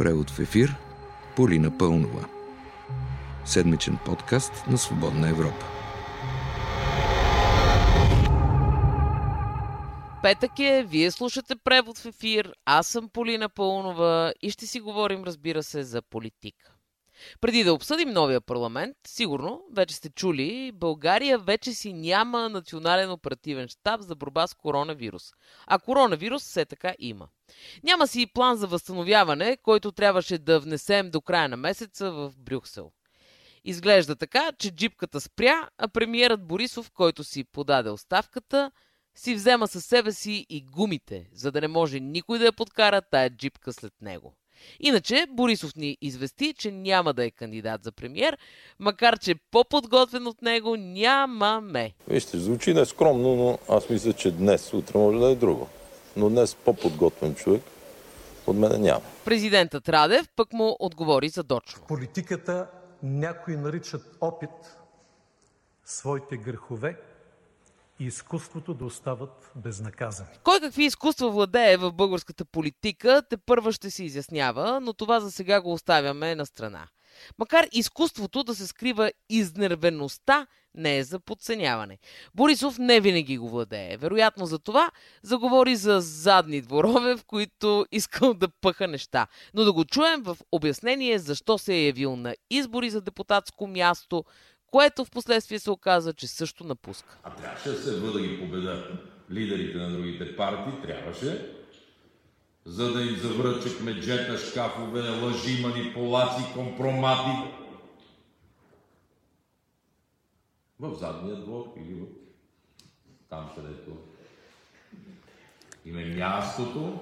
Превод в ефир Полина Пълнова. Седмичен подкаст на Свободна Европа. Петък е, вие слушате превод в ефир, аз съм Полина Пълнова и ще си говорим, разбира се, за политика. Преди да обсъдим новия парламент, сигурно вече сте чули, България вече си няма национален оперативен щаб за борба с коронавирус. А коронавирус все така има. Няма си и план за възстановяване, който трябваше да внесем до края на месеца в Брюксел. Изглежда така, че джипката спря, а премиерът Борисов, който си подаде оставката, си взема със себе си и гумите, за да не може никой да я подкара тая джипка след него. Иначе Борисов ни извести, че няма да е кандидат за премьер, макар че по-подготвен от него нямаме. Вижте, звучи нескромно, но аз мисля, че днес, утре може да е друго. Но днес по-подготвен човек от мене няма. Президентът Радев пък му отговори задочно. Политиката някои наричат опит своите грехове и изкуството да остават безнаказани. Кой какви изкуства владее в българската политика, те първа ще се изяснява, но това за сега го оставяме на страна. Макар изкуството да се скрива изнервеността не е за подценяване. Борисов не винаги го владее. Вероятно за това заговори за задни дворове, в които искал да пъха неща. Но да го чуем в обяснение защо се е явил на избори за депутатско място, което в последствие се оказа, че също напуска. А трябваше да се да ги победат лидерите на другите партии, трябваше, за да им завръчат меджета, шкафове, лъжи, манипулации, компромати. В задния двор или в там, където им е мястото.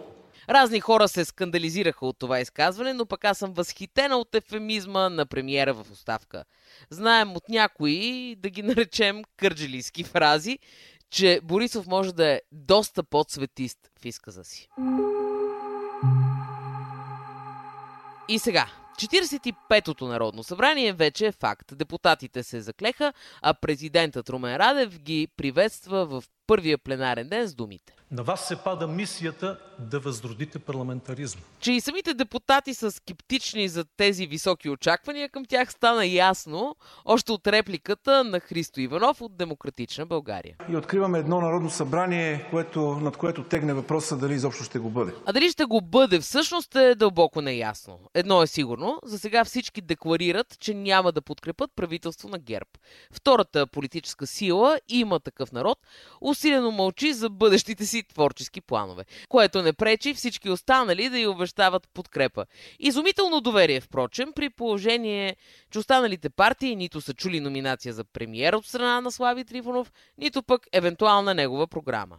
Разни хора се скандализираха от това изказване, но пък аз съм възхитена от ефемизма на премиера в оставка. Знаем от някои, да ги наречем кърджилийски фрази, че Борисов може да е доста подсветист в изказа си. И сега, 45-тото Народно събрание вече е факт. Депутатите се заклеха, а президентът Румен Радев ги приветства в първия пленарен ден с думите. На вас се пада мисията да възродите парламентаризма. Че и самите депутати са скептични за тези високи очаквания, към тях стана ясно още от репликата на Христо Иванов от Демократична България. И откриваме едно народно събрание, което, над което тегне въпроса дали изобщо ще го бъде. А дали ще го бъде всъщност е дълбоко неясно. Едно е сигурно, за сега всички декларират, че няма да подкрепят правителство на ГЕРБ. Втората политическа сила има такъв народ, усилено мълчи за бъдещите си творчески планове, което не пречи всички останали да й обещават подкрепа. Изумително доверие, впрочем, при положение, че останалите партии нито са чули номинация за премиер от страна на Слави Трифонов, нито пък евентуална негова програма.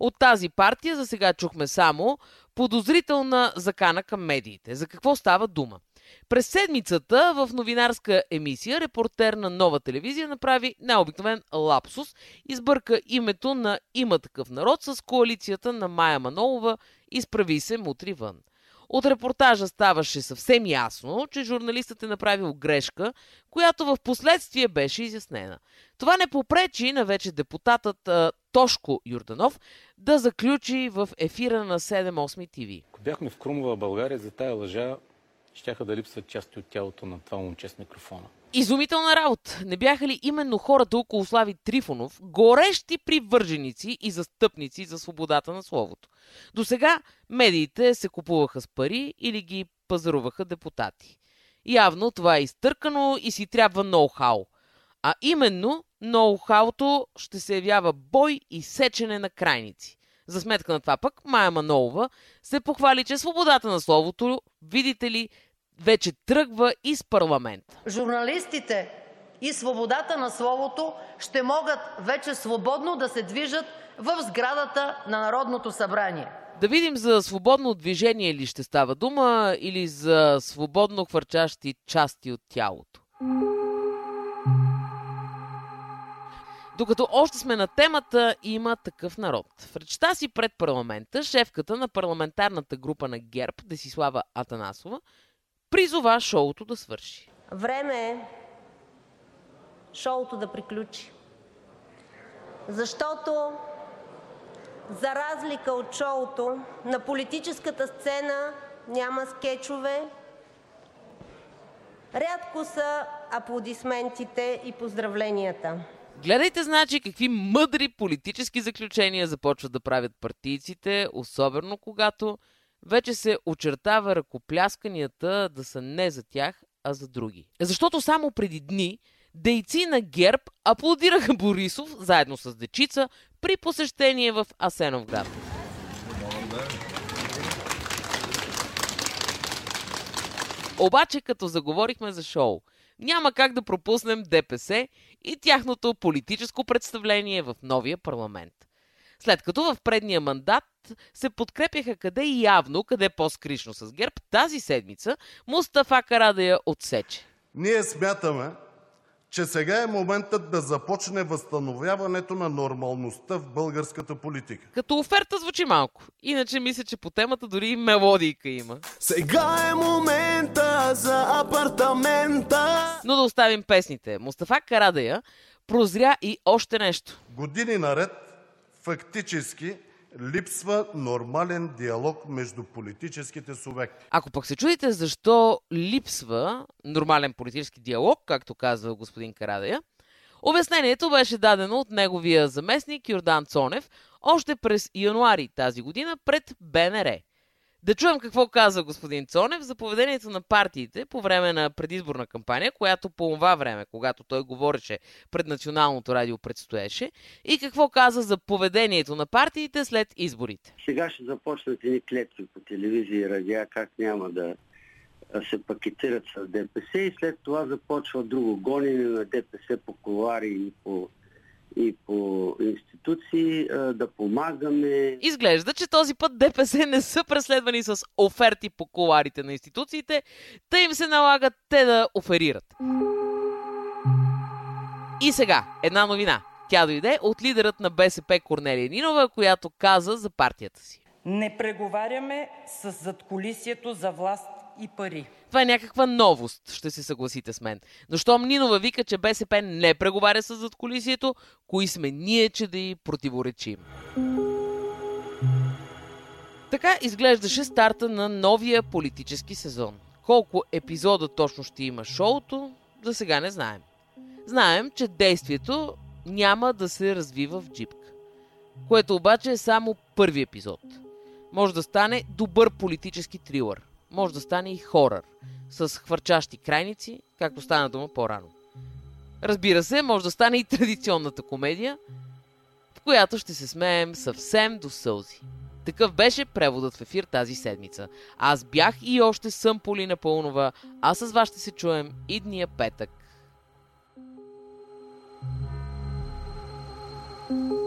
От тази партия за сега чухме само подозрителна закана към медиите. За какво става дума? През седмицата в новинарска емисия репортер на нова телевизия направи необикновен лапсус, избърка името на има такъв народ с коалицията на Майя Манолова изправи се мутри вън. От репортажа ставаше съвсем ясно, че журналистът е направил грешка, която в последствие беше изяснена. Това не попречи на вече депутатът а, Тошко Юрданов да заключи в ефира на 7-8 ТВ. Ако бяхме в Крумова България, за тая лъжа щяха да липсват части от тялото на това момче с микрофона. Изумителна работа! Не бяха ли именно хората около Слави Трифонов горещи привърженици и застъпници за свободата на словото? До сега медиите се купуваха с пари или ги пазаруваха депутати. Явно това е изтъркано и си трябва ноу-хау. А именно ноу-хауто ще се явява бой и сечене на крайници. За сметка на това пък Майя Манолова се похвали, че свободата на словото, видите ли, вече тръгва из парламент. Журналистите и свободата на словото ще могат вече свободно да се движат в сградата на Народното събрание. Да видим за свободно движение ли ще става дума или за свободно хвърчащи части от тялото. Докато още сме на темата, има такъв народ. В речта си пред парламента, шефката на парламентарната група на ГЕРБ, Десислава Атанасова, призова шоуто да свърши. Време е шоуто да приключи. Защото за разлика от шоуто, на политическата сцена няма скечове. Рядко са аплодисментите и поздравленията. Гледайте, значи, какви мъдри политически заключения започват да правят партийците, особено когато вече се очертава ръкоплясканията да са не за тях, а за други. Защото само преди дни дейци на ГЕРБ аплодираха Борисов заедно с дечица при посещение в Асеновград. Обаче, като заговорихме за шоу, няма как да пропуснем ДПС и тяхното политическо представление в новия парламент. След като в предния мандат се подкрепяха къде явно, къде по-скришно с ГЕРБ, тази седмица Мустафа Карадая отсече. Ние смятаме, че сега е моментът да започне възстановяването на нормалността в българската политика. Като оферта звучи малко. Иначе мисля, че по темата дори и мелодийка има. Сега е момента за апартамента. Но да оставим песните. Мустафа Карадая прозря и още нещо. Години наред фактически липсва нормален диалог между политическите субекти. Ако пък се чудите защо липсва нормален политически диалог, както казва господин Карадая, обяснението беше дадено от неговия заместник Йордан Цонев още през януари тази година пред БНР. Да чуем какво каза господин Цонев за поведението на партиите по време на предизборна кампания, която по това време, когато той говореше пред Националното радио, предстоеше, и какво каза за поведението на партиите след изборите. Сега ще започнат едни клетки по телевизия и радиа, как няма да се пакетират с ДПС и след това започва друго гонене на ДПС по колари и по и по институции, да помагаме. Изглежда, че този път ДПС не са преследвани с оферти по коларите на институциите, тъй им се налагат те да оферират. И сега, една новина. Тя дойде от лидерът на БСП Корнелия Нинова, която каза за партията си. Не преговаряме с задколисието за власт и пари. Това е някаква новост, ще се съгласите с мен. Но щом Нинова вика, че БСП не преговаря с задколисието, кои сме ние, че да й противоречим? Така изглеждаше старта на новия политически сезон. Колко епизода точно ще има шоуто, за сега не знаем. Знаем, че действието няма да се развива в джипка. Което обаче е само първи епизод. Може да стане добър политически трилър може да стане и хорър, с хвърчащи крайници, както стана дума по-рано. Разбира се, може да стане и традиционната комедия, в която ще се смеем съвсем до сълзи. Такъв беше преводът в ефир тази седмица. Аз бях и още съм Полина Пълнова, а с вас ще се чуем идния петък. thank you